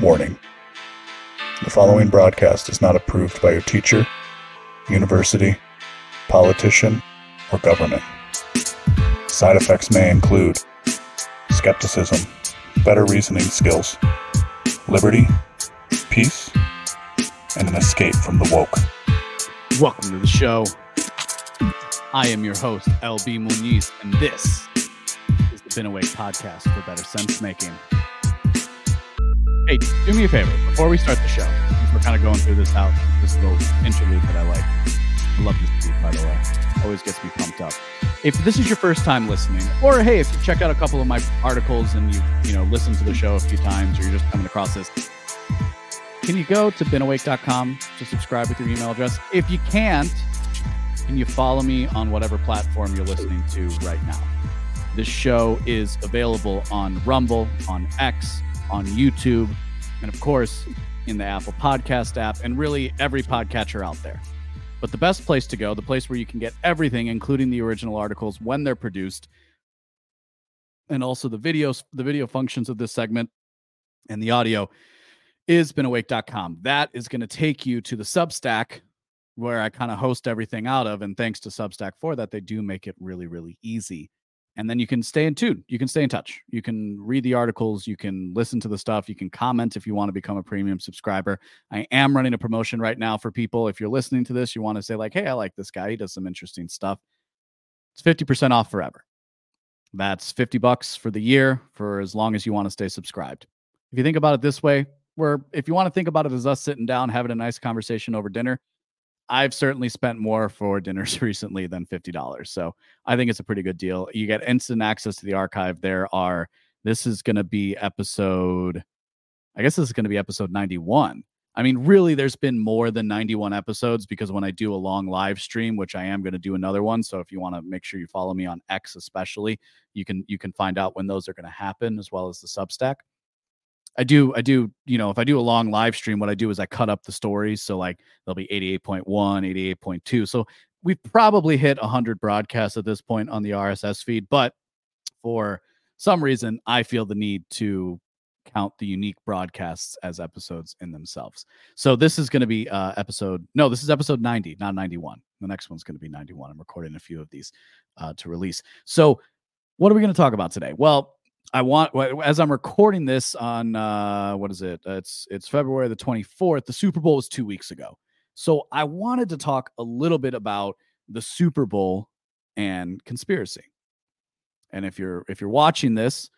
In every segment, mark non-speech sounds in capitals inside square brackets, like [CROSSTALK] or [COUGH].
Warning The following broadcast is not approved by your teacher, university, politician, or government. Side effects may include skepticism, better reasoning skills, liberty, peace, and an escape from the woke. Welcome to the show. I am your host, LB Muniz, and this is the Been Awake podcast for better sense making. Hey, do me a favor before we start the show. since We're kind of going through this out, this little interlude that I like. I love this beat, by the way. Always gets me pumped up. If this is your first time listening, or hey, if you check out a couple of my articles and you you know listened to the show a few times, or you're just coming across this, can you go to beenawake.com to subscribe with your email address? If you can't, can you follow me on whatever platform you're listening to right now? This show is available on Rumble, on X, on YouTube, and of course, in the Apple Podcast app, and really every podcatcher out there. But the best place to go, the place where you can get everything, including the original articles when they're produced, and also the videos, the video functions of this segment, and the audio, is beenawake.com. That is going to take you to the Substack where I kind of host everything out of. And thanks to Substack for that, they do make it really, really easy. And then you can stay in tune. You can stay in touch. You can read the articles. You can listen to the stuff. You can comment if you want to become a premium subscriber. I am running a promotion right now for people. If you're listening to this, you want to say, like, hey, I like this guy. He does some interesting stuff. It's 50% off forever. That's 50 bucks for the year for as long as you want to stay subscribed. If you think about it this way, where if you want to think about it as us sitting down having a nice conversation over dinner, I've certainly spent more for dinners [LAUGHS] recently than $50. So I think it's a pretty good deal. You get instant access to the archive. There are, this is going to be episode, I guess this is going to be episode 91. I mean, really, there's been more than 91 episodes because when I do a long live stream, which I am going to do another one. So if you want to make sure you follow me on X, especially, you can you can find out when those are going to happen as well as the Substack. I do, I do, you know, if I do a long live stream, what I do is I cut up the stories. So like there'll be 88.1, 88.2. So we've probably hit 100 broadcasts at this point on the RSS feed. But for some reason, I feel the need to count the unique broadcasts as episodes in themselves. So this is going to be uh, episode, no, this is episode 90, not 91. The next one's going to be 91. I'm recording a few of these uh, to release. So what are we going to talk about today? Well, I want as I'm recording this on uh what is it? It's it's February the 24th. The Super Bowl was 2 weeks ago. So I wanted to talk a little bit about the Super Bowl and conspiracy. And if you're if you're watching this,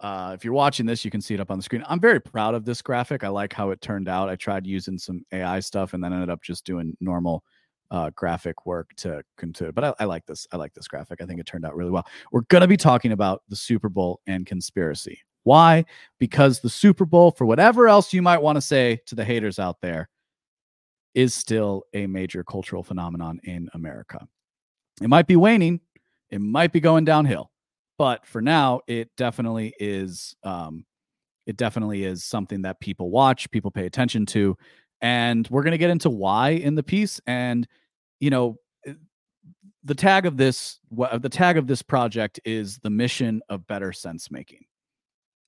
uh if you're watching this, you can see it up on the screen. I'm very proud of this graphic. I like how it turned out. I tried using some AI stuff and then ended up just doing normal uh, graphic work to consider. But I, I, like this. I like this graphic. I think it turned out really well. We're going to be talking about the Super Bowl and conspiracy. Why? Because the Super Bowl, for whatever else you might want to say to the haters out there, is still a major cultural phenomenon in America. It might be waning, it might be going downhill, but for now, it definitely is. Um, it definitely is something that people watch, people pay attention to, and we're going to get into why in the piece and you know eh, the tag of this the tag of this project is the mission of better sense making.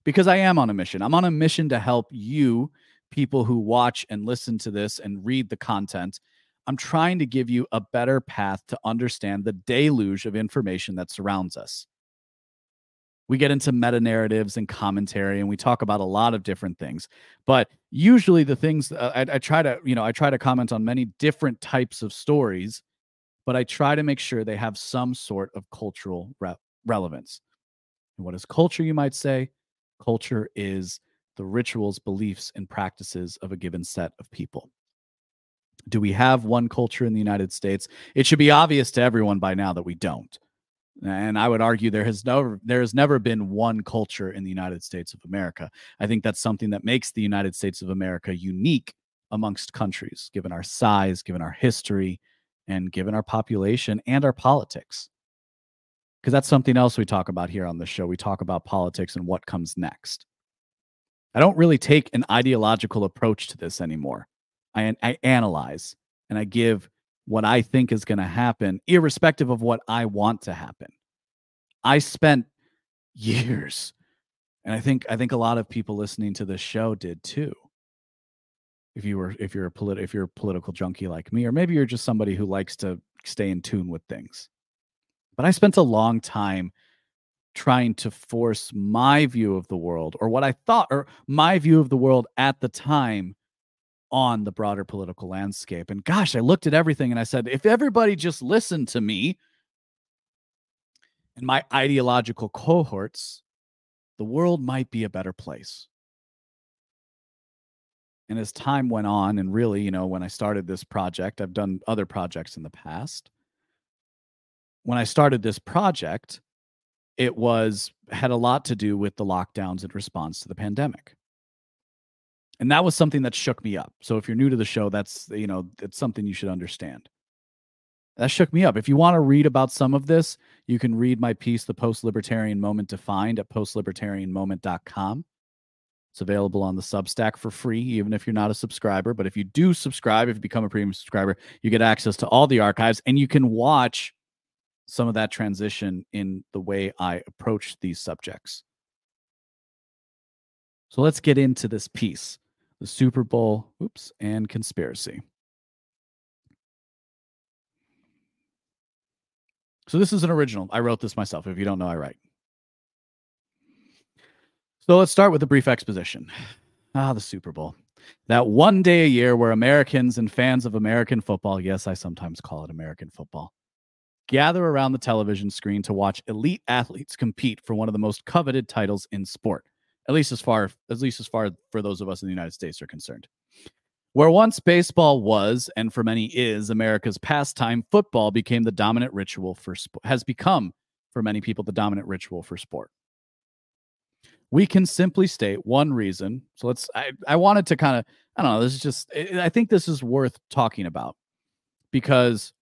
Because i am on a mission. I'm on a mission to help you people who watch and listen to this and read the content. I'm trying to give you a better path to understand the deluge of information that surrounds us we get into meta narratives and commentary and we talk about a lot of different things. But usually the things uh, I, I, try to you know i try to comment on many different types of stories but i try to make sure they have some sort of cultural re- relevance. And what is culture you might say? Culture is the rituals beliefs and practices of a given set of people. Do we have one culture in the united states? It should be obvious to everyone by now that we don't and I would argue there has never there has never been one culture in the United States of America. I think that's something that makes the United States of America unique amongst countries, given our size, given our history, and given our population and our politics. Because that's something else we talk about here on the show. We talk about politics and what comes next. I don't really take an ideological approach to this anymore. I, I analyze and I give what I think is going to happen, irrespective of what I want to happen. I spent years And I think I think a lot of people listening to this show did too. If you were if you're a polit- if you're a political junkie like me, or maybe you're just somebody who likes to stay in tune with things. But I spent a long time trying to force my view of the world or what I thought or my view of the world at the time on the broader political landscape. And gosh, I looked at everything and I said, if everybody just listened to me and my ideological cohorts, the world might be a better place. And as time went on, and really, you know, when I started this project, I've done other projects in the past. When I started this project, it was had a lot to do with the lockdowns in response to the pandemic and that was something that shook me up. So if you're new to the show that's you know it's something you should understand. That shook me up. If you want to read about some of this you can read my piece the post-libertarian moment defined at postlibertarianmoment.com it's available on the substack for free even if you're not a subscriber. But if you do subscribe if you become a premium subscriber you get access to all the archives and you can watch some of that transition in the way I approach these subjects. So let's get into this piece the Super Bowl, oops, and conspiracy. So this is an original. I wrote this myself. If you don't know, I write. So let's start with a brief exposition. Ah, the Super Bowl. That one day a year where Americans and fans of American football, yes, I sometimes call it American football, gather around the television screen to watch elite athletes compete for one of the most coveted titles in sport at least as far at least as far for those of us in the united states are concerned. Where once baseball was and for many is america's pastime football became the dominant ritual for sport has become for many people the dominant ritual for sport. We can simply state one reason. So let's i, I wanted to kind of i don't know this is just i think this is worth talking about because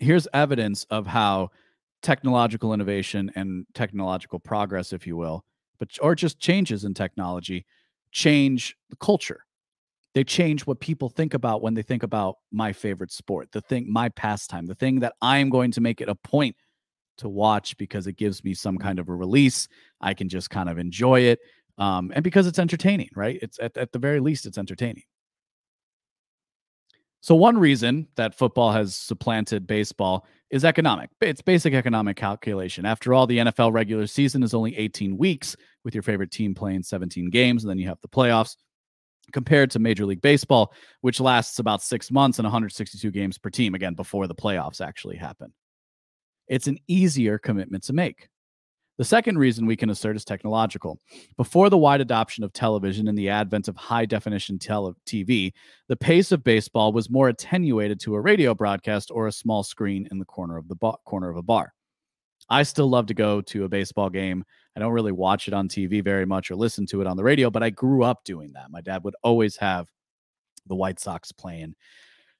here's evidence of how technological innovation and technological progress, if you will, but or just changes in technology change the culture. They change what people think about when they think about my favorite sport, the thing, my pastime, the thing that I am going to make it a point to watch because it gives me some kind of a release. I can just kind of enjoy it. Um, and because it's entertaining, right? It's at, at the very least, it's entertaining. So, one reason that football has supplanted baseball is economic. It's basic economic calculation. After all, the NFL regular season is only 18 weeks, with your favorite team playing 17 games, and then you have the playoffs, compared to Major League Baseball, which lasts about six months and 162 games per team, again, before the playoffs actually happen. It's an easier commitment to make. The second reason we can assert is technological. Before the wide adoption of television and the advent of high definition tele- TV, the pace of baseball was more attenuated to a radio broadcast or a small screen in the corner of the ba- corner of a bar. I still love to go to a baseball game. I don't really watch it on TV very much or listen to it on the radio, but I grew up doing that. My dad would always have the White Sox playing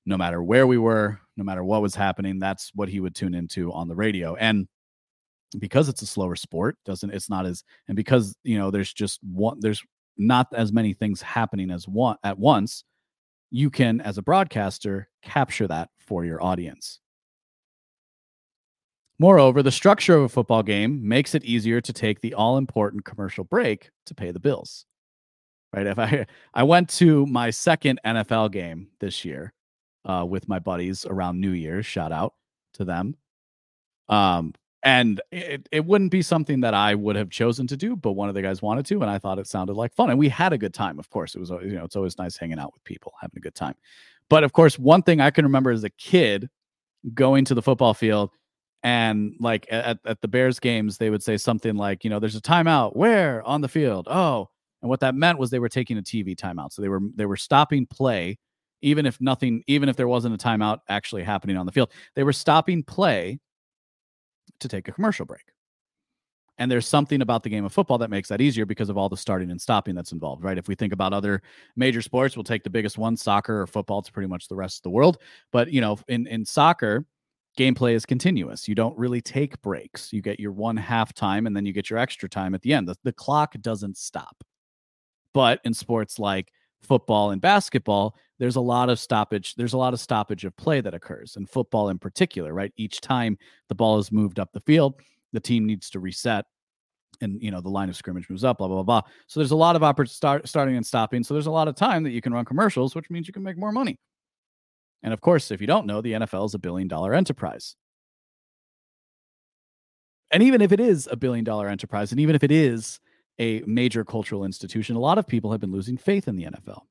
no matter where we were, no matter what was happening. That's what he would tune into on the radio. And because it's a slower sport doesn't it's not as and because you know there's just one there's not as many things happening as one at once you can as a broadcaster capture that for your audience. Moreover the structure of a football game makes it easier to take the all important commercial break to pay the bills right? If i [LAUGHS] i went to my second nfl game this year uh, with my buddies around new year's shout out to them um and it, it wouldn't be something that I would have chosen to do, but one of the guys wanted to, and I thought it sounded like fun. And we had a good time. Of course, it was you know it's always nice hanging out with people, having a good time. But of course, one thing I can remember as a kid going to the football field and like at, at the Bears games, they would say something like, you know, there's a timeout where on the field. Oh, and what that meant was they were taking a TV timeout. So they were they were stopping play, even if nothing, even if there wasn't a timeout actually happening on the field. They were stopping play to take a commercial break. And there's something about the game of football that makes that easier because of all the starting and stopping that's involved, right? If we think about other major sports, we'll take the biggest one, soccer or football. It's pretty much the rest of the world. But you know, in in soccer, gameplay is continuous. You don't really take breaks. You get your one half time and then you get your extra time at the end. The, the clock doesn't stop. But in sports like football and basketball, there's a lot of stoppage. There's a lot of stoppage of play that occurs, and football in particular, right? Each time the ball is moved up the field, the team needs to reset and you know the line of scrimmage moves up blah blah blah, blah. so there's a lot of start, starting and stopping so there's a lot of time that you can run commercials which means you can make more money and of course if you don't know the nfl is a billion dollar enterprise and even if it is a billion dollar enterprise and even if it is a major cultural institution a lot of people have been losing faith in the nfl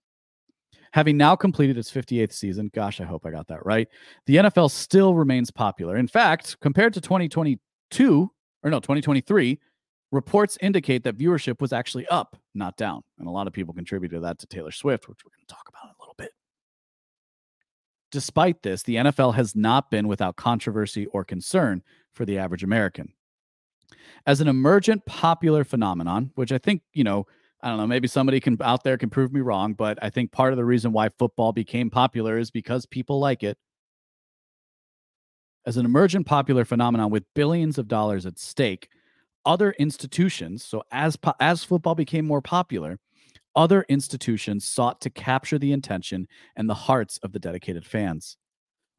having now completed its 58th season gosh i hope i got that right the nfl still remains popular in fact compared to 2022 or no 2023 reports indicate that viewership was actually up, not down. And a lot of people contributed that to Taylor Swift, which we're going to talk about in a little bit. Despite this, the NFL has not been without controversy or concern for the average American. As an emergent popular phenomenon, which I think, you know, I don't know, maybe somebody can out there can prove me wrong, but I think part of the reason why football became popular is because people like it. As an emergent popular phenomenon with billions of dollars at stake, other institutions, so as po- as football became more popular, other institutions sought to capture the attention and the hearts of the dedicated fans.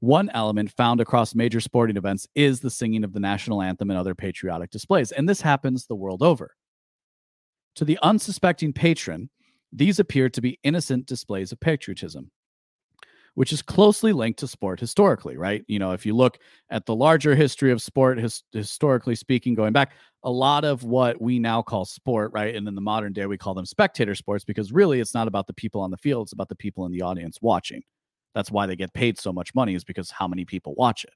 One element found across major sporting events is the singing of the national anthem and other patriotic displays, and this happens the world over. To the unsuspecting patron, these appear to be innocent displays of patriotism which is closely linked to sport historically, right? You know, if you look at the larger history of sport, his, historically speaking, going back, a lot of what we now call sport, right? And in the modern day, we call them spectator sports because really it's not about the people on the field, it's about the people in the audience watching. That's why they get paid so much money, is because how many people watch it.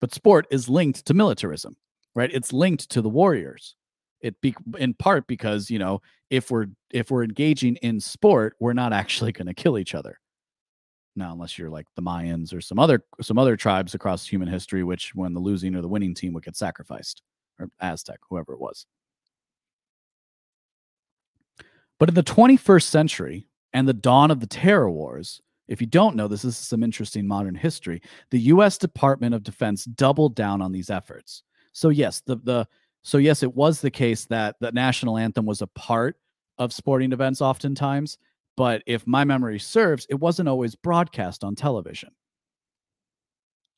But sport is linked to militarism, right? It's linked to the warriors. It be in part because, you know, if we're if we're engaging in sport, we're not actually going to kill each other now unless you're like the mayans or some other some other tribes across human history which when the losing or the winning team would get sacrificed or aztec whoever it was but in the 21st century and the dawn of the terror wars if you don't know this, this is some interesting modern history. The U.S. Department of Defense doubled down on these efforts. So yes, the the so yes, it was the case that the national anthem was a part of sporting events oftentimes, but if my memory serves, it wasn't always broadcast on television.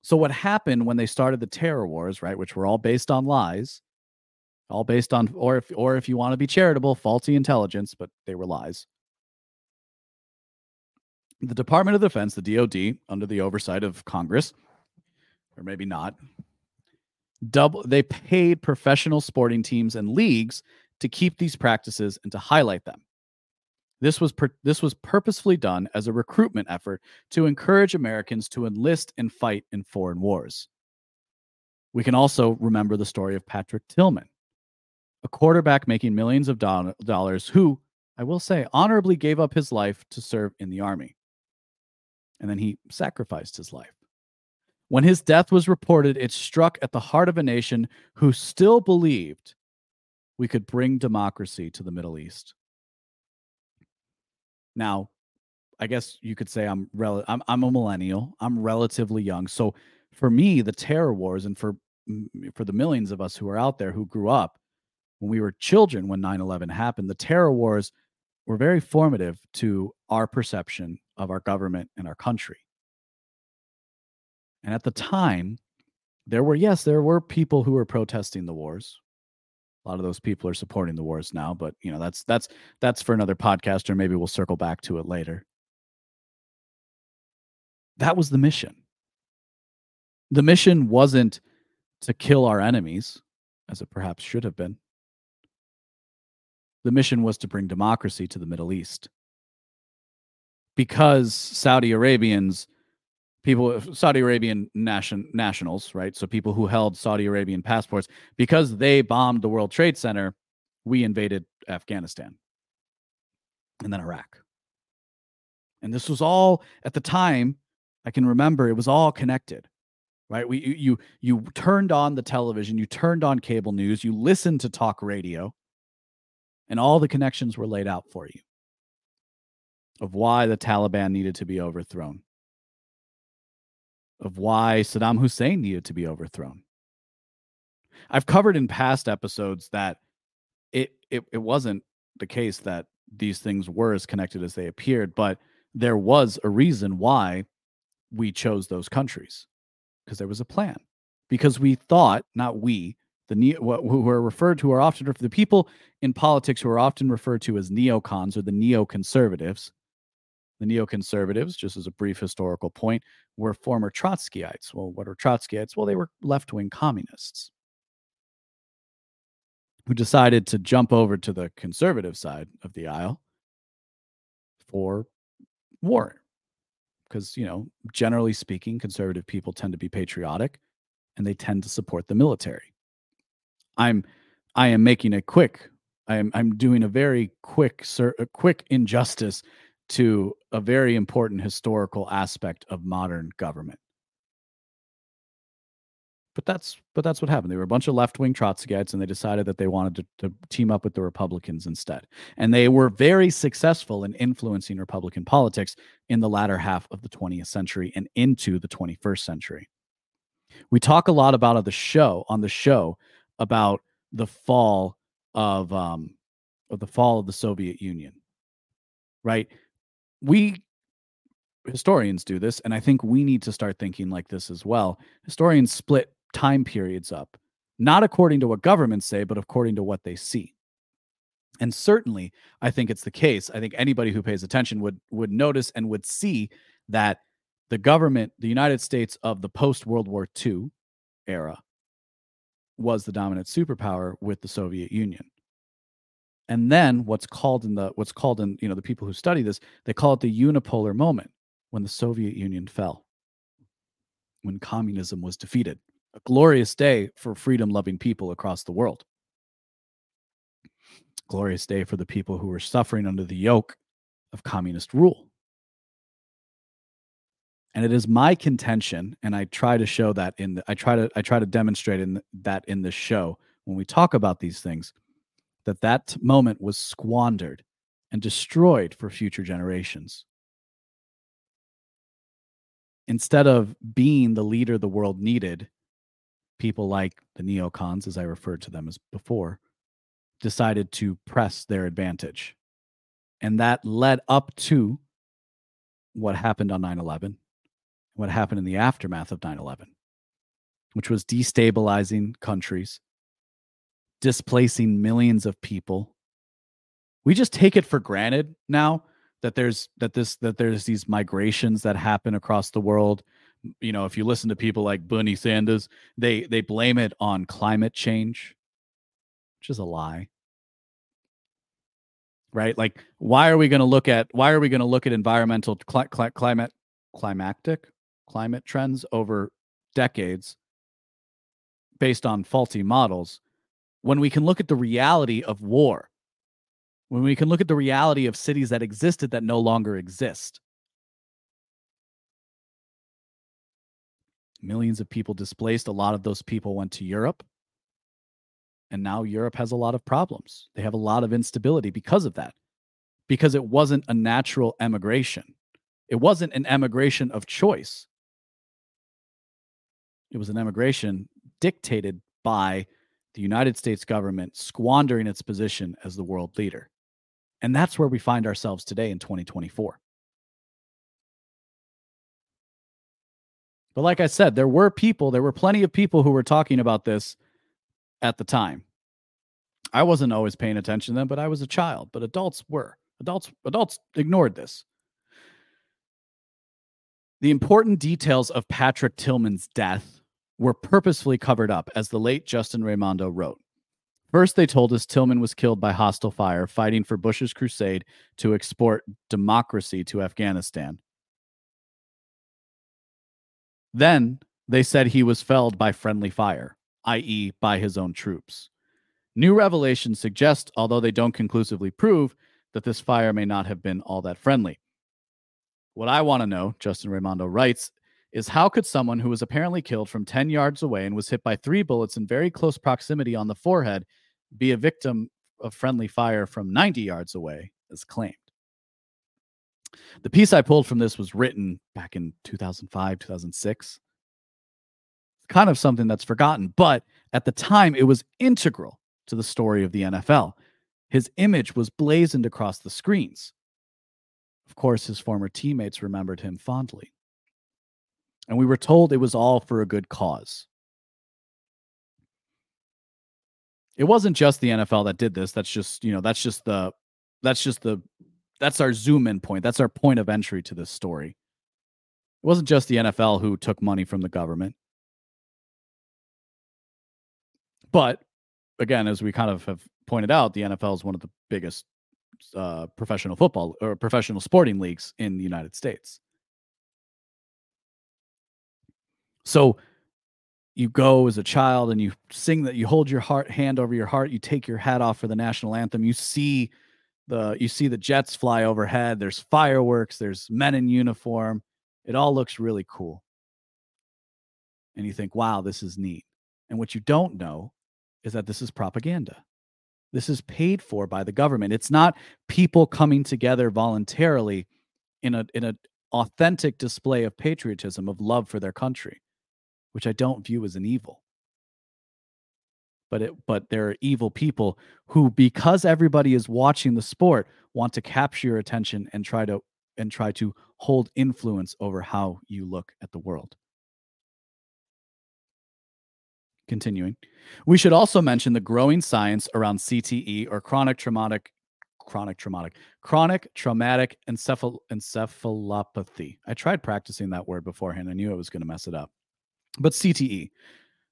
So what happened when they started the terror wars, right, which were all based on lies, all based on or if or if you want to be charitable, faulty intelligence, but they were lies. The Department of Defense, the DoD, under the oversight of Congress, or maybe not, double they paid professional sporting teams and leagues to keep these practices and to highlight them. This was per- this was purposefully done as a recruitment effort to encourage Americans to enlist and fight in foreign wars. We can also remember the story of Patrick Tillman, a quarterback making millions of do- dollars who, I will say, honorably gave up his life to serve in the army. And then he sacrificed his life. When his death was reported, it struck at the heart of a nation who still believed we could bring democracy to the Middle East. Now, I guess you could say I'm rel- I'm I'm a millennial. I'm relatively young. So for me, the terror wars and for for the millions of us who are out there who grew up when we were children when 9/11 happened, the terror wars were very formative to our perception of our government and our country. And at the time, there were yes, there were people who were protesting the wars. A lot of those people are supporting the wars now but you know that's that's that's for another podcast or maybe we'll circle back to it later. That was the mission. The mission wasn't to kill our enemies as it perhaps should have been the mission was to bring democracy to the middle east because saudi arabians people Saudi Arabian nation, nationals, right? So people who held Saudi Arabian passports because they bombed the World Trade Center, we invaded Afghanistan and then Iraq. And this was all at the time I can remember it was all connected. Right? We you you turned on the television, you turned on cable news, you listened to talk radio, and all the connections were laid out for you of why the Taliban needed to be overthrown of why Saddam Hussein needed to be overthrown. I've covered in past episodes that it, it it wasn't the case that these things were as connected as they appeared, but there was a reason why we chose those countries because there was a plan. Because we thought, not we, the who are referred to are often the people in politics who are often referred to as neocons or the neoconservatives. The neoconservatives, just as a brief historical point, were former Trotskyites. Well, what are Trotskyites? Well, they were left wing communists who decided to jump over to the conservative side of the aisle for war. Because, you know, generally speaking, conservative people tend to be patriotic and they tend to support the military. I'm I am making a quick I am I'm doing a very quick sir, a quick injustice to a very important historical aspect of modern government. But that's but that's what happened. They were a bunch of left-wing Trotskyites and they decided that they wanted to, to team up with the Republicans instead. And they were very successful in influencing Republican politics in the latter half of the 20th century and into the 21st century. We talk a lot about on the show on the show about the fall of um of the fall of the Soviet Union. Right? We historians do this and I think we need to start thinking like this as well. Historians split time periods up, not according to what governments say, but according to what they see. And certainly, I think it's the case. I think anybody who pays attention would would notice and would see that the government, the United States of the post World War II era, was the dominant superpower with the Soviet Union. And then what's called in the what's called in you know the people who study this, they call it the unipolar moment when the Soviet Union fell, when communism was defeated. A glorious day for freedom loving people across the world. Glorious day for the people who were suffering under the yoke of communist rule. And it is my contention, and I try to show that in the, I try to I try to demonstrate in the, that in this show when we talk about these things, that that moment was squandered and destroyed for future generations. Instead of being the leader the world needed, people like the neocons, as I referred to them as before, decided to press their advantage. And that led up to what happened on 9 11, what happened in the aftermath of 9 11, which was destabilizing countries, displacing millions of people. We just take it for granted now that there's that this that there's these migrations that happen across the world you know, if you listen to people like Bernie Sanders, they they blame it on climate change, which is a lie. Right? Like, why are we going to look at why are we going to look at environmental cl- cl- climate climatic climate trends over decades based on faulty models when we can look at the reality of war when we can look at the reality of cities that existed that no longer exist millions of people displaced. A lot of those people went to Europe. And now Europe has a lot of problems. They have a lot of instability because of that, because it wasn't a natural emigration. It wasn't an emigration of choice. It was an emigration dictated by the United States government squandering its position as the world leader. And that's where we find ourselves today in 2024. But like I said, there were people, there were plenty of people who were talking about this at the time. I wasn't always paying attention to them, but I was a child, but adults were. Adults adults ignored this. The important details of Patrick Tillman's death were purposefully covered up, as the late Justin Raimondo wrote. First, they told us Tillman was killed by hostile fire fighting for Bush's crusade to export democracy to Afghanistan. Then they said he was felled by friendly fire, i.e., by his own troops. New revelations suggest, although they don't conclusively prove, that this fire may not have been all that friendly. What I want to know, Justin Raimondo writes, is how could someone who was apparently killed from 10 yards away and was hit by three bullets in very close proximity on the forehead be a victim of friendly fire from 90 yards away, as claimed? The piece I pulled from this was written back in 2005, 2006. Kind of something that's forgotten, but at the time it was integral to the story of the NFL. His image was blazoned across the screens. Of course, his former teammates remembered him fondly. And we were told it was all for a good cause. it wasn't just the NFL that did this. That's just, you know, that's just the that's just the that's our zoom in point. That's our point of entry to this story. It wasn't just the NFL who took money from the government. But again, as we kind of have pointed out, the NFL is one of the biggest uh, professional football or professional sporting leagues in the United States. So you go as a child and you sing that you hold your heart hand over your heart, you take your hat off for the national anthem, you see the you see the jets fly overhead, there's fireworks, there's men in uniform. It all looks really cool. And you think, "Wow, this is neat." And what you don't know is that this is propaganda. This is paid for by the government. It's not people coming together voluntarily in a in an authentic display of patriotism, of love for their country, which I don't view as an evil. But it but there are evil people who, because everybody is watching the sport, want to capture your attention and try to and try to hold influence over how you look at the world. Continuing, we should also mention the growing science around CTE or chronic traumatic chronic traumatic chronic traumatic encephal- encephalopathy. I tried practicing that word beforehand. I knew I was going to mess it up. But CTE,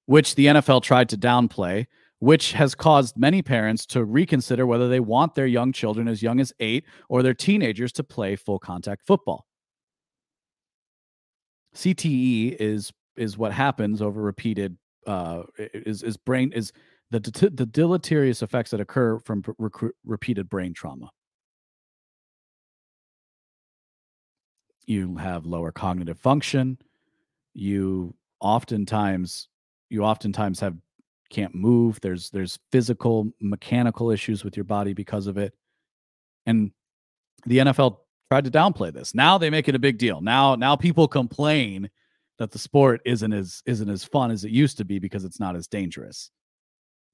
which the NFL tried to downplay, which has caused many parents to reconsider whether they want their young children as young as 8 or their teenagers to play full contact football. CTE is is what happens over repeated uh, is is brain is the the deleterious effects that occur from rec- repeated brain trauma. You have lower cognitive function. You oftentimes you oftentimes have can't move. There's there's physical mechanical issues with your body because of it, and the NFL tried to downplay this. Now they make it a big deal. Now now people complain that the sport isn't as isn't as fun as it used to be because it's not as dangerous.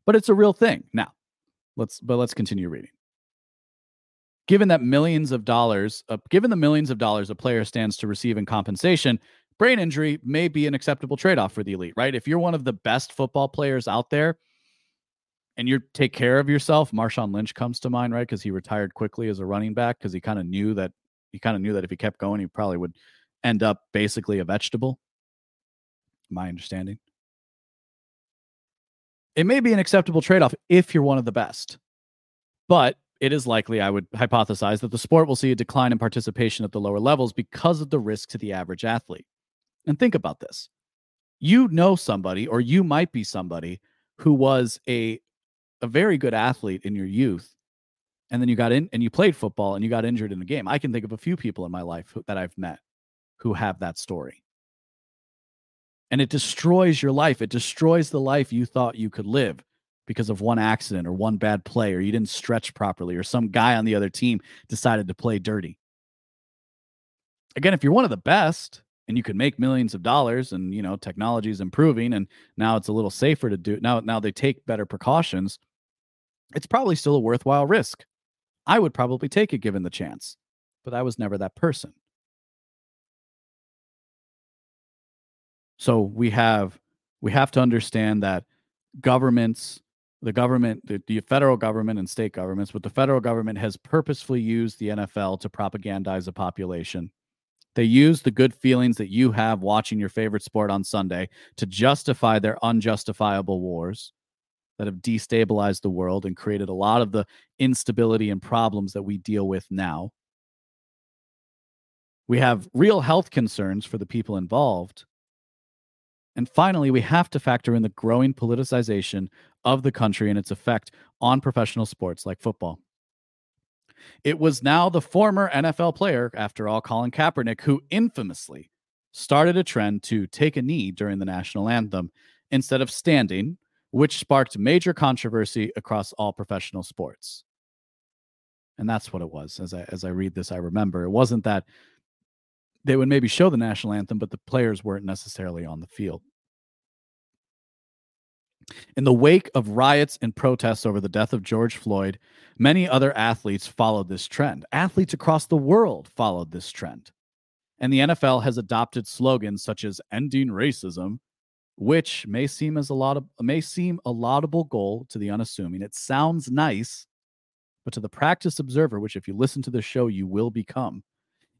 But it's a real thing. Now, let's but let's continue reading. Given that millions of dollars, uh, given the millions of dollars a player stands to receive in compensation, brain injury may be an acceptable trade-off for the elite, right? If you're one of the best football players out there and you take care of yourself, Marshawn Lynch comes to mind, right? Because he retired quickly as a running back because he kind of knew that he kind of knew that if he kept going, he probably would end up basically a vegetable my understanding. It may be an acceptable trade off if you're one of the best, but it is likely, I would hypothesize, that the sport will see a decline in participation at the lower levels because of the risk to the average athlete. And think about this you know somebody, or you might be somebody who was a, a very good athlete in your youth and then you got in and you played football and you got injured in the game. I can think of a few people in my life who, that I've met who have that story and it destroys your life. It destroys the life you thought you could live because of one accident or one bad play or you didn't stretch properly or some guy on the other team decided to play dirty. Again, if you're one of the best and you can make millions of dollars and you know technology is improving and now it's a little safer to do now now they take better precautions, it's probably still a worthwhile risk. I would probably take it given the chance, but I was never that person. So we have we have to understand that governments, the government, the, the federal government and state governments, but the federal government has purposefully used the NFL to propagandize a population. They use the good feelings that you have watching your favorite sport on Sunday to justify their unjustifiable wars that have destabilized the world and created a lot of the instability and problems that we deal with now. We have real health concerns for the people involved and finally, we have to factor in the growing politicization of the country and its effect on professional sports like football. It was now the former NFL player, after all, Colin Kaepernick, who infamously started a trend to take a knee during the national anthem instead of standing, which sparked major controversy across all professional sports. And that's what it was. As I as I read this, I remember it wasn't that they would maybe show the national anthem, but the players weren't necessarily on the field. In the wake of riots and protests over the death of George Floyd, many other athletes followed this trend. Athletes across the world followed this trend. And the NFL has adopted slogans such as ending racism which may seem as a lot of may seem a laudable goal to the unassuming. It sounds nice, but to the practice observer, which if you listen to the show, you will become,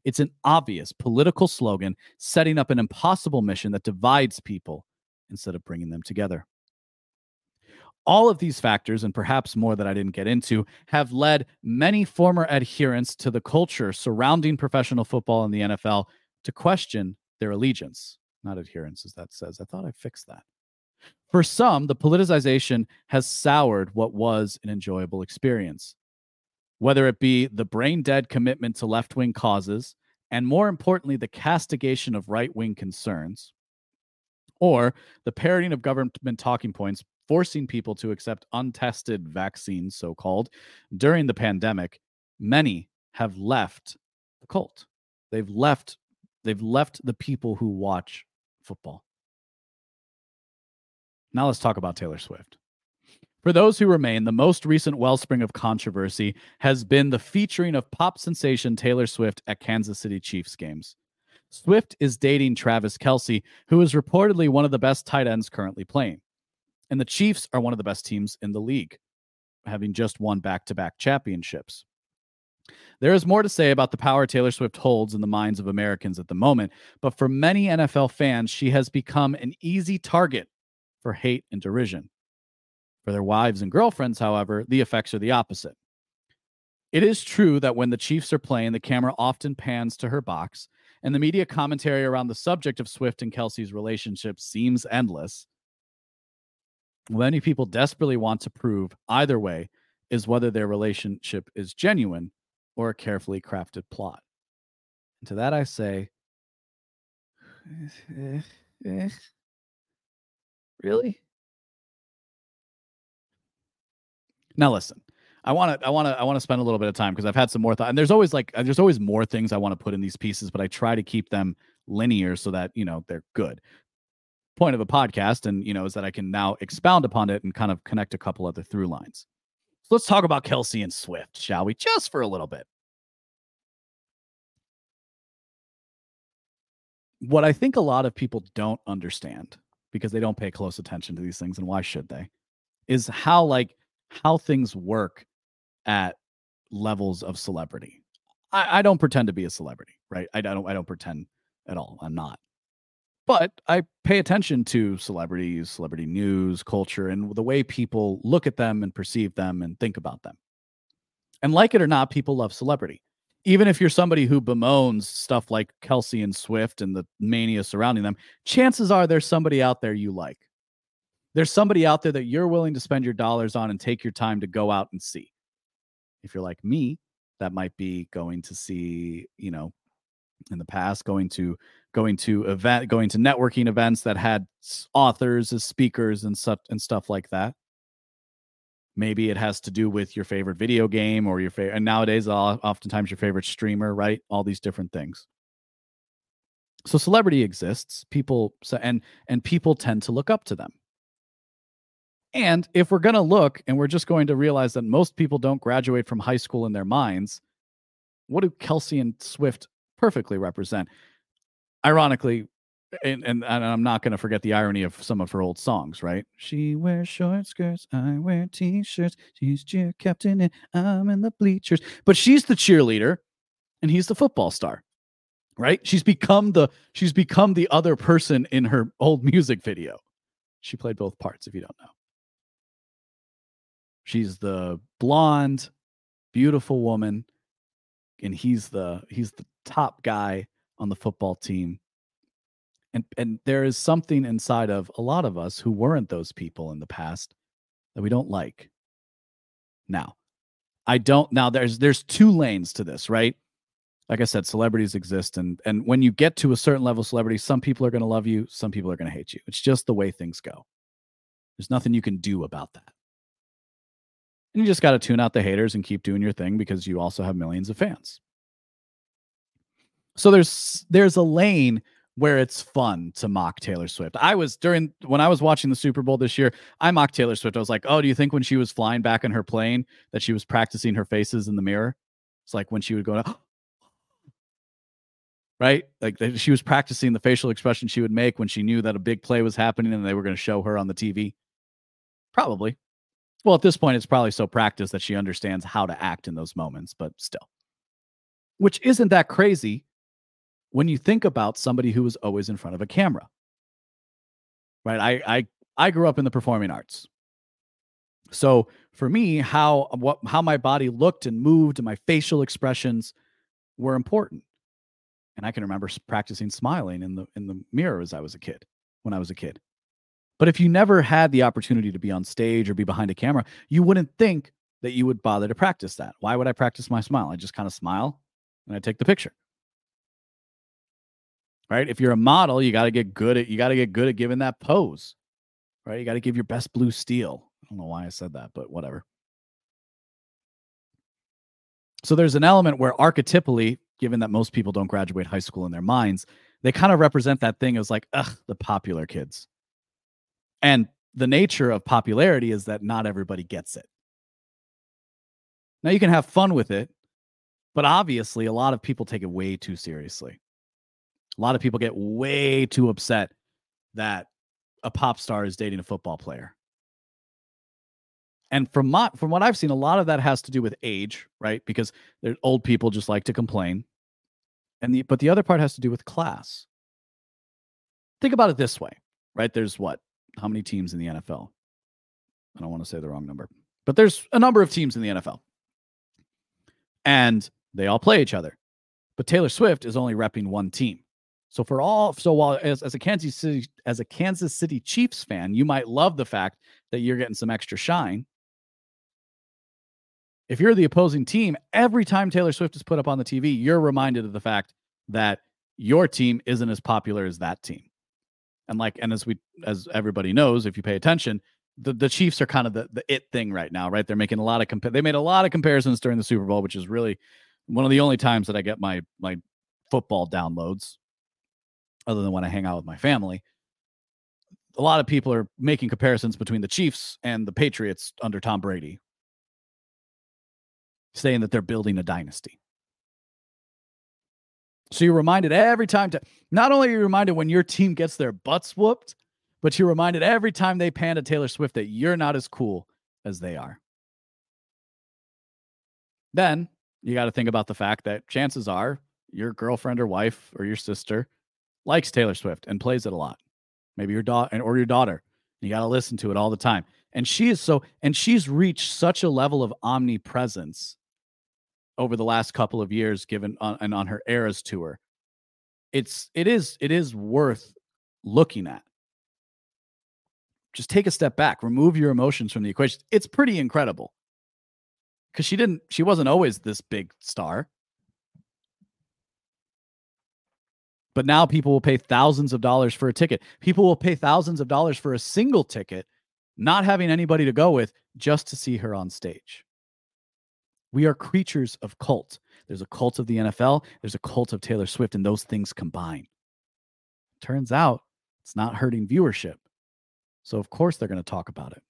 it's an obvious political slogan setting up an impossible mission that divides people instead of bringing them together. All of these factors, and perhaps more that I didn't get into, have led many former adherents to the culture surrounding professional football in the NFL to question their allegiance. Not adherence, as that says. I thought I fixed that. For some, the politicization has soured what was an enjoyable experience. Whether it be the brain dead commitment to left wing causes, and more importantly, the castigation of right wing concerns, or the parroting of government talking points forcing people to accept untested vaccines, so called, during the pandemic, many have left the cult. They've left they've left the people who watch football. Now let's talk about Taylor Swift. For those who remain, the most recent wellspring of controversy has been the featuring of pop sensation Taylor Swift at Kansas City Chiefs games. Swift is dating Travis Kelce, who is reportedly one of the best tight ends currently playing. And the Chiefs are one of the best teams in the league, having just won back to back championships. There is more to say about the power Taylor Swift holds in the minds of Americans at the moment, but for many NFL fans, she has become an easy target for hate and derision. For their wives and girlfriends, however, the effects are the opposite. It is true that when the Chiefs are playing, the camera often pans to her box, and the media commentary around the subject of Swift and Kelce's relationship seems endless. Many people desperately want to prove either way is whether their relationship is genuine or a carefully crafted plot. And to that I say, [LAUGHS] really? Now listen, I want to I want to I want to spend a little bit of time because I've had some more thought and there's always like uh, there's always more things I want to put in these pieces, but I try to keep them linear so that, you know, they're good point of a podcast and you know is that i can now expound upon it and kind of connect a couple other through lines. So let's talk about Kelce and swift shall we? Just for a little bit. What i think a lot of people don't understand because they don't pay close attention to these things and why should they is how like how things work at levels of celebrity. I, I don't pretend to be a celebrity right? I, I don't i don't pretend at all. I'm not but I pay attention to celebrities, celebrity news, culture, and the way people look at them and perceive them and think about them. And like it or not, people love celebrity. Even if you're somebody who bemoans stuff like Kelce and Swift and the mania surrounding them, chances are there's somebody out there you like. There's somebody out there that you're willing to spend your dollars on and take your time to go out and see. If you're like me, that might be going to see, you know, in the past, going to going to event going to networking events that had authors as speakers and such and stuff like that. Maybe it has to do with your favorite video game or your favorite and nowadays oftentimes your favorite streamer right? All these different things. So celebrity exists. People and and people tend to look up to them. And if we're going to look and we're just going to realize that most people don't graduate from high school in their minds what do Kelce and swift perfectly represent ironically, and, and, and I'm not going to forget the irony of some of her old songs, right? She wears short skirts, I wear t-shirts. She's cheer captain, and I'm in the bleachers. But she's the cheerleader, and he's the football star, right? She's become the she's become the other person in her old music video. She played both parts, if you don't know. She's the blonde, beautiful woman, and he's the he's the top guy on the football team. And and there is something inside of a lot of us who weren't those people in the past that we don't like. Now, I don't now there's there's two lanes to this, right? Like I said, celebrities exist and and when you get to a certain level of celebrity, some people are going to love you, some people are going to hate you. It's just the way things go. There's nothing you can do about that. And you just got to tune out the haters and keep doing your thing because you also have millions of fans. So there's there's a lane where it's fun to mock Taylor Swift. I was during when I was watching the Super Bowl this year, I mocked Taylor Swift. I was like, "Oh, do you think when she was flying back in her plane that she was practicing her faces in the mirror?" It's like when she would go to [GASPS] right? Like she was practicing the facial expression she would make when she knew that a big play was happening and they were going to show her on the TV. Probably. Well, at this point, it's probably so practiced that she understands how to act in those moments, but still. Which isn't that crazy when you think about somebody who was always in front of a camera. Right? I I I grew up in the performing arts. So for me, how what how my body looked and moved and my facial expressions were important. And I can remember practicing smiling in the in the mirror as I was a kid, when I was a kid. But if you never had the opportunity to be on stage or be behind a camera, you wouldn't think that you would bother to practice that. Why would I practice my smile? I just kind of smile and I take the picture. Right? If you're a model, you got to get good at you got to get good at giving that pose. Right? You got to give your best blue steel. I don't know why I said that, but whatever. So there's an element where archetypally, given that most people don't graduate high school in their minds, they kind of represent that thing as like, ugh, the popular kids. And the nature of popularity is that not everybody gets it. Now you can have fun with it, but obviously a lot of people take it way too seriously. A lot of people get way too upset that a pop star is dating a football player. And from my from what I've seen, a lot of that has to do with age, right? Because old people just like to complain. And the but the other part has to do with class. Think about it this way, right? There's what? How many teams in the NFL? I don't want to say the wrong number, but there's a number of teams in the NFL. And they all play each other. But Taylor Swift is only repping one team. So for all so while as, as a Kansas City as a Kansas City Chiefs fan, you might love the fact that you're getting some extra shine if you're the opposing team, every time Taylor Swift is put up on the TV, you're reminded of the fact that your team isn't as popular as that team. And like, and as we, as everybody knows, if you pay attention, the, the Chiefs are kind of the, the it thing right now, right? They're making a lot of compa- they made a lot of comparisons during the Super Bowl, which is really one of the only times that I get my my football downloads, other than when I hang out with my family. A lot of people are making comparisons between the Chiefs and the Patriots under Tom Brady, saying that they're building a dynasty. So you're reminded every time to not only are you reminded when your team gets their butts whooped, but you're reminded every time they pan to Taylor Swift that you're not as cool as they are. Then you got to think about the fact that chances are your girlfriend or wife or your sister likes Taylor Swift and plays it a lot. Maybe your daughter or your daughter. You got to listen to it all the time. And she is so, and she's reached such a level of omnipresence over the last couple of years given on and on her eras tour it's it is it is worth looking at just take a step back remove your emotions from the equation it's pretty incredible because she didn't she wasn't always this big star but now people will pay thousands of dollars for a ticket people will pay thousands of dollars for a single ticket not having anybody to go with just to see her on stage we are creatures of cult. There's a cult of the NFL, there's a cult of Taylor Swift, and those things combine. Turns out it's not hurting viewership. So, of course, they're going to talk about it.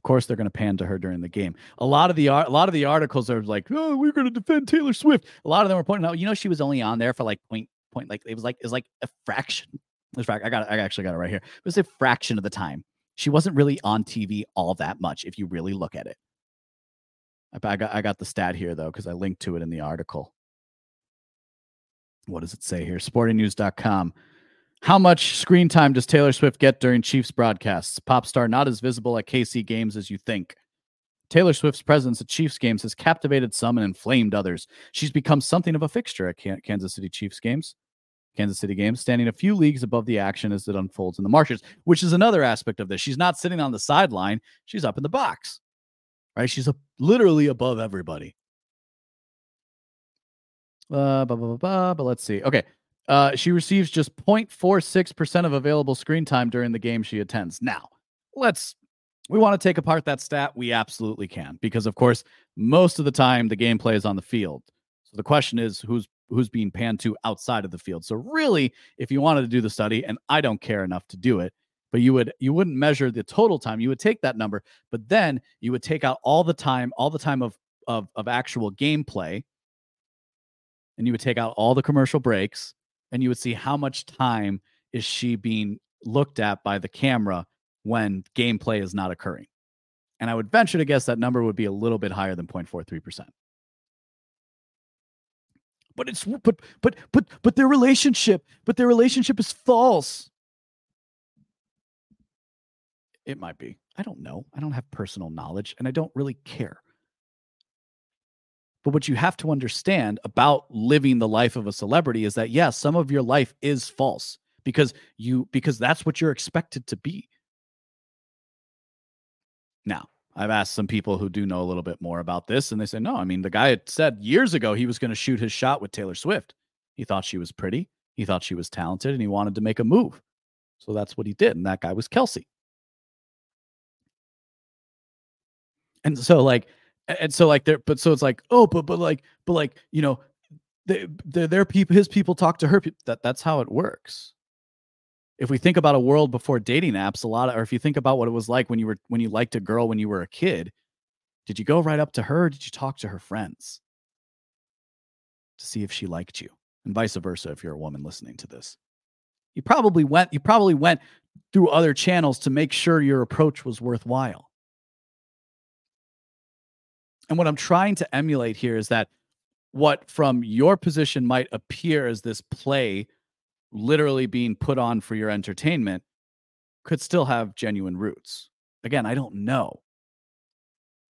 Of course, they're going to pan to her during the game. A lot of the a lot of the articles are like, "Oh, we're going to defend Taylor Swift." A lot of them are pointing out, you know, she was only on there for like point point, like it was like it's like a fraction. I got I actually got it right here. It was a fraction of the time. She wasn't really on TV all that much if you really look at it. I got I got the stat here though because I linked to it in the article. What does it say here? Sportingnews.com. How much screen time does Taylor Swift get during Chiefs broadcasts? Pop star not as visible at KC games as you think. Taylor Swift's presence at Chiefs games has captivated some and inflamed others. She's become something of a fixture at Kansas City Chiefs games. Kansas City games, standing a few leagues above the action as it unfolds in the marshes, which is another aspect of this. She's not sitting on the sideline, she's up in the box right? She's a, literally above everybody. Uh, blah, blah, blah, blah, but let's see. Okay. Uh, she receives just 0.46% of available screen time during the game she attends. Now, let's we want to take apart that stat. We absolutely can because of course, most of the time the gameplay is on the field. So the question is who's who's being panned to outside of the field. So really, if you wanted to do the study and I don't care enough to do it, but you would you wouldn't measure the total time you would take that number but then you would take out all the time all the time of of, of actual gameplay and you would take out all the commercial breaks and you would see how much time is she being looked at by the camera when gameplay is not occurring. And I would venture to guess that number would be a little bit higher than 0.43%. But it's but but but but their relationship, but their relationship is false. It might be. I don't know. I don't have personal knowledge and I don't really care. But what you have to understand about living the life of a celebrity is that yes, some of your life is false because you because that's what you're expected to be. Now, I've asked some people who do know a little bit more about this, and they say, no, I mean, the guy had said years ago he was going to shoot his shot with Taylor Swift. He thought she was pretty, he thought she was talented, and he wanted to make a move. So that's what he did. And that guy was Kelce. And so, like, and so, like, there, but so it's like, oh, but, but, like, but, like, you know, they, their people, his people talk to her. That that's how it works if we think about a world before dating apps, a lot of, or if you think about what it was like when you were when you liked a girl when you were a kid, did you go right up to her? did you talk to her friends to see if she liked you, and vice versa? If you're a woman listening to this, you probably went you probably went through other channels to make sure your approach was worthwhile. And what I'm trying to emulate here is that what from your position might appear as this play literally being put on for your entertainment could still have genuine roots. Again, I don't know.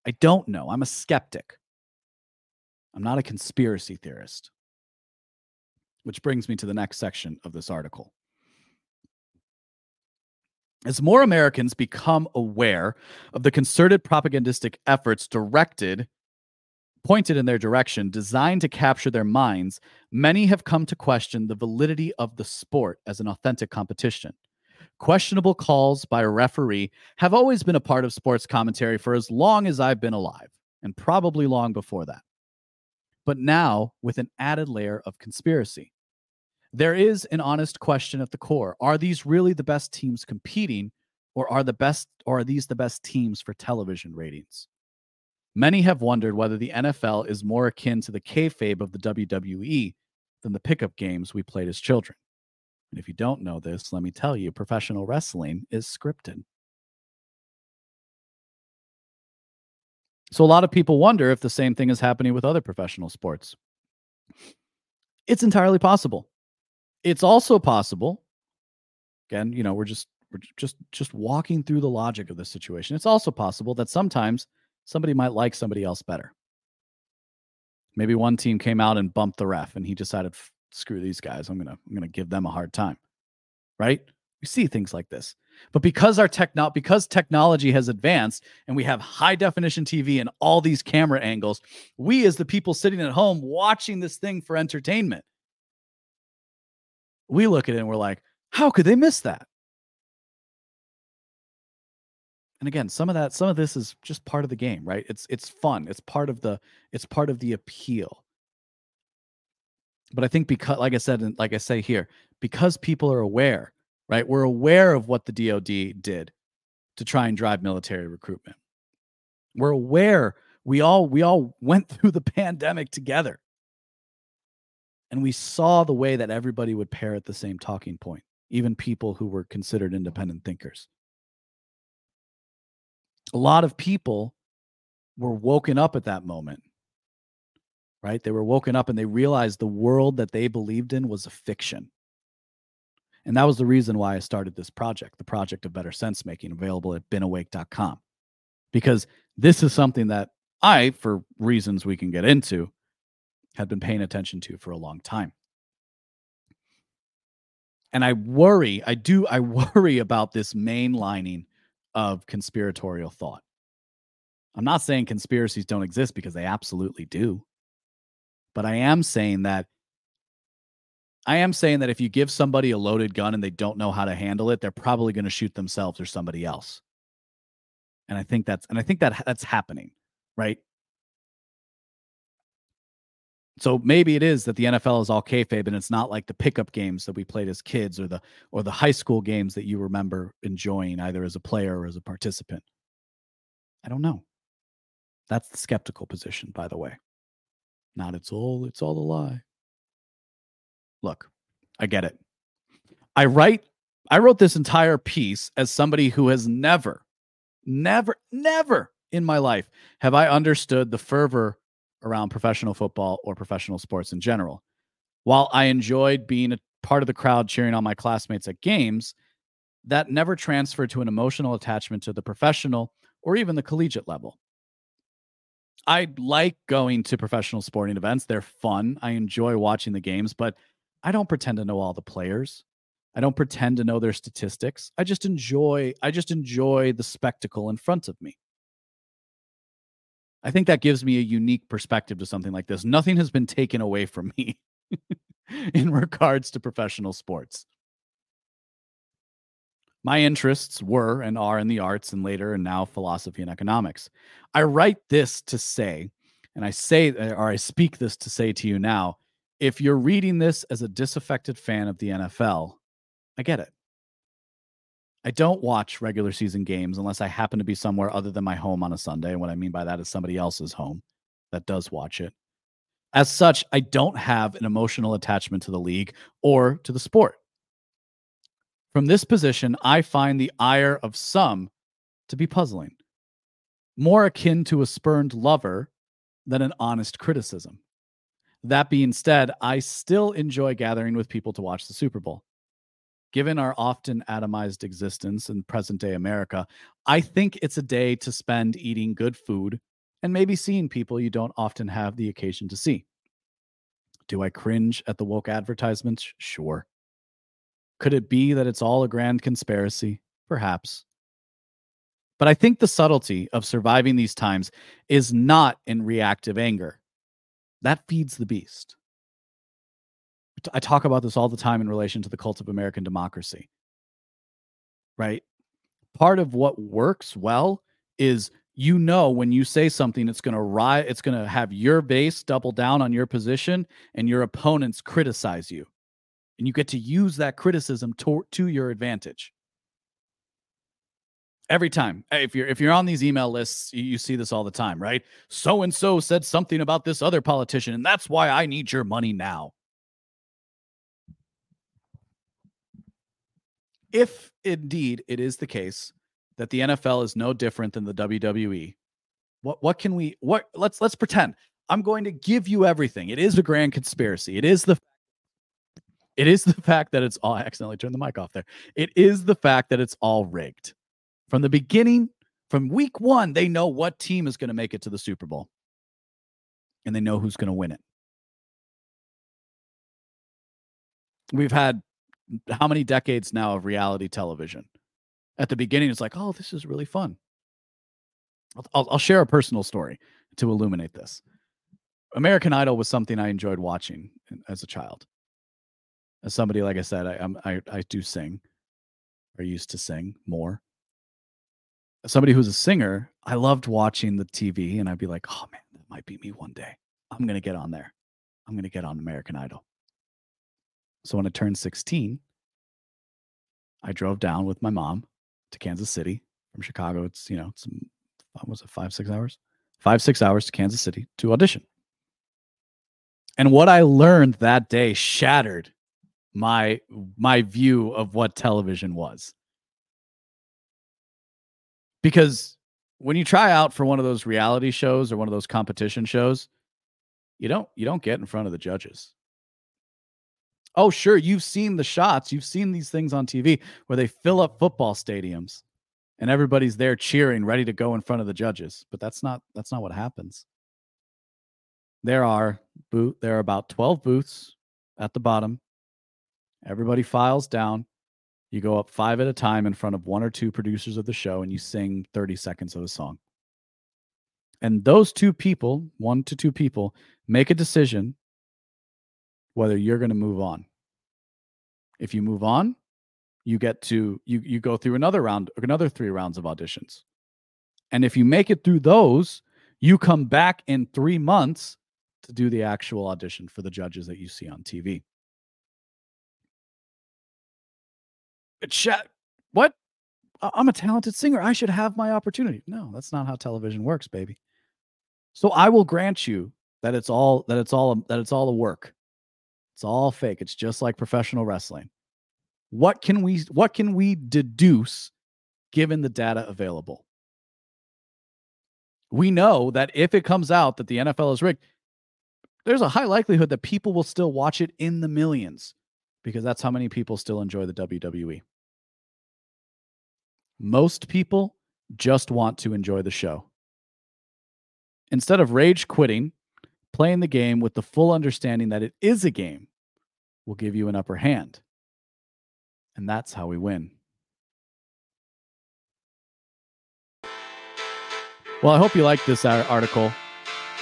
I don't know. I'm a skeptic. I'm not a conspiracy theorist. Which brings me to the next section of this article. As more Americans become aware of the concerted propagandistic efforts directed pointed in their direction, designed to capture their minds, many have come to question the validity of the sport as an authentic competition. Questionable calls by a referee have always been a part of sports commentary for as long as I've been alive, and probably long before that. But now, with an added layer of conspiracy. There is an honest question at the core. Are these really the best teams competing, or are the best or are these the best teams for television ratings? Many have wondered whether the NFL is more akin to the kayfabe of the WWE than the pickup games we played as children. And if you don't know this, let me tell you professional wrestling is scripted. So a lot of people wonder if the same thing is happening with other professional sports. It's entirely possible. It's also possible again, you know, we're just we're just just walking through the logic of the situation. It's also possible that sometimes somebody might like somebody else better. Maybe one team came out and bumped the ref and he decided, screw these guys. I'm to, I'm to give them a hard time. Right. We see things like this. But because our techno because technology has advanced and we have high definition TV and all these camera angles, we as the people sitting at home watching this thing for entertainment, we look at it and we're like, how could they miss that? and again some of that some of this is just part of the game right? It's it's fun. It's part of the it's part of the appeal. But i think because like i said and like i say here because people are aware right? We're aware of what the dod did to try and drive military recruitment. We're aware we all we all went [LAUGHS] through the pandemic together and we saw the way that everybody would pair at the same talking point even people who were considered independent thinkers. A lot of people were woken up at that moment right? They were woken up and they realized the world that they believed in was a fiction. And that was the reason why i started this project the project of better sense making available at beenawake.com because this is something that i for reasons we can get into had been paying attention to for a long time and i worry i do i [LAUGHS] worry about this mainlining of conspiratorial thought. I'm not saying conspiracies don't exist because they absolutely do. But I am saying that I am saying that if you give somebody a loaded gun and they don't know how to handle it, they're probably going to shoot themselves or somebody else. And I think that's and I think that that's happening, right? So maybe it is that the NFL is all kayfabe, and it's not like the pickup games that we played as kids, or the or the high school games that you remember enjoying, either as a player or as a participant. I don't know. That's the skeptical position, by the way. Not it's all it's all a lie. look, I get it. I write, I wrote this entire piece as somebody who has never, never, never in my life have I understood the fervor around professional football or professional sports in general. While I enjoyed being a part of the crowd cheering on my classmates at games, that never transferred to an emotional attachment to the professional or even the collegiate level. I like going to professional sporting events. They're fun. I enjoy watching the games, but I don't pretend to know all the players. I don't pretend to know their statistics. I just enjoy I just enjoy the spectacle in front of me. I think that gives me a unique perspective to something like this. Nothing has been taken away from me [LAUGHS] in regards to professional sports. My interests were and are in the arts and later and now philosophy and economics. I write this to say, and I say, or I speak this to say to you now if you're reading this as a disaffected fan of the NFL, I get it. I don't watch regular season games unless I happen to be somewhere other than my home on a Sunday. And what I mean by that is somebody else's home that does watch it. As such, I don't have an emotional attachment to the league or to the sport. From this position, I find the ire of some to be puzzling, more akin to a spurned lover than an honest criticism. That being said, I still enjoy gathering with people to watch the Super Bowl. Given our often atomized existence in present day America, I think it's a day to spend eating good food and maybe seeing people you don't often have the occasion to see. Do I cringe at the woke advertisements? Sure. Could it be that it's all a grand conspiracy? Perhaps. But I think the subtlety of surviving these times is not in reactive anger. That feeds the beast. I talk about this all the time in relation to the cult of American democracy. Right? Part of what works well is you know when you say something it's going to rise it's going to have your base double down on your position and your opponents criticize you and you get to use that criticism to, to your advantage every time eh, if you're if you're on these email lists you, you see this all the time right so and so said something about this other politician and that's why i need your money now if indeed it is the case that the NFL is no different than the WWE, what what can we what let's let's pretend I'm going to give you everything. It is a grand conspiracy. It is the [LAUGHS] it is the fact that it's all I accidentally turned the mic off there. It is the fact that it's all rigged. From the beginning, from week one, they know what team is going to make it to the Super Bowl. And they know who's going to win it. We've had how many decades now of reality television? At the beginning, it's like, oh, this is really fun. I'll, I'll, share a personal story to illuminate this. American Idol was something I enjoyed watching uh, as a child as somebody like i said i I'm, i i do sing or used to sing more as somebody who's a singer i loved watching the tv and i'd be like oh man that might be me one day i'm gonna get on there i'm gonna get on american idol so when i turned 16 i drove down with my mom to kansas city from chicago it's you know it's what was it five six hours five six hours to kansas city to audition and what i learned that day shattered my my view of what television was. Because when you try out for one of those reality shows or one of those competition shows, you don't you don't get in front of the judges. Oh, sure, you've seen the shots, you've seen these things on TV where they fill up football stadiums and everybody's there cheering, ready to go in front of the judges, but that's not that's not what happens. There are boot there are about 12 booths at the bottom Everybody files down. You go up five at a time in front of one or two producers of the show and you sing 30 seconds of a song. And those two people, one to two people, make a decision whether you're going to move on. If you move on, you get to you you go through another round, another 3 rounds of auditions. And if you make it through those, you come back in 3 months to do the actual audition for the judges that you see on TV. Uh, chat what i'm a talented singer i should have my opportunity no that's not how television works baby so i will grant you that it's all that it's all that it's all a work It's all fake. It's just like professional wrestling. What can we what can we deduce given the data available? We know that if it comes out that the NFL is rigged, there's a high likelihood that people will still watch it in the millions because that's how many people still enjoy the WWE. Most people just want to enjoy the show. Instead of rage quitting, playing the game with the full understanding that it is a game will give you an upper hand. And that's how we win. Well, I hope you liked this article.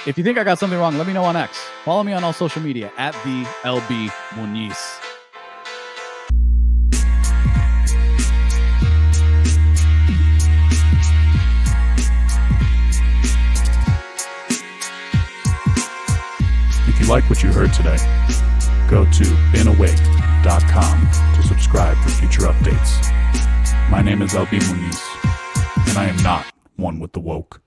If you think I got something wrong, let me know on X. Follow me on all social media at the LB Muniz. If you like what you heard today, go to beenawake.com to subscribe for future updates. My name is LB Muniz, and I am not one with the woke.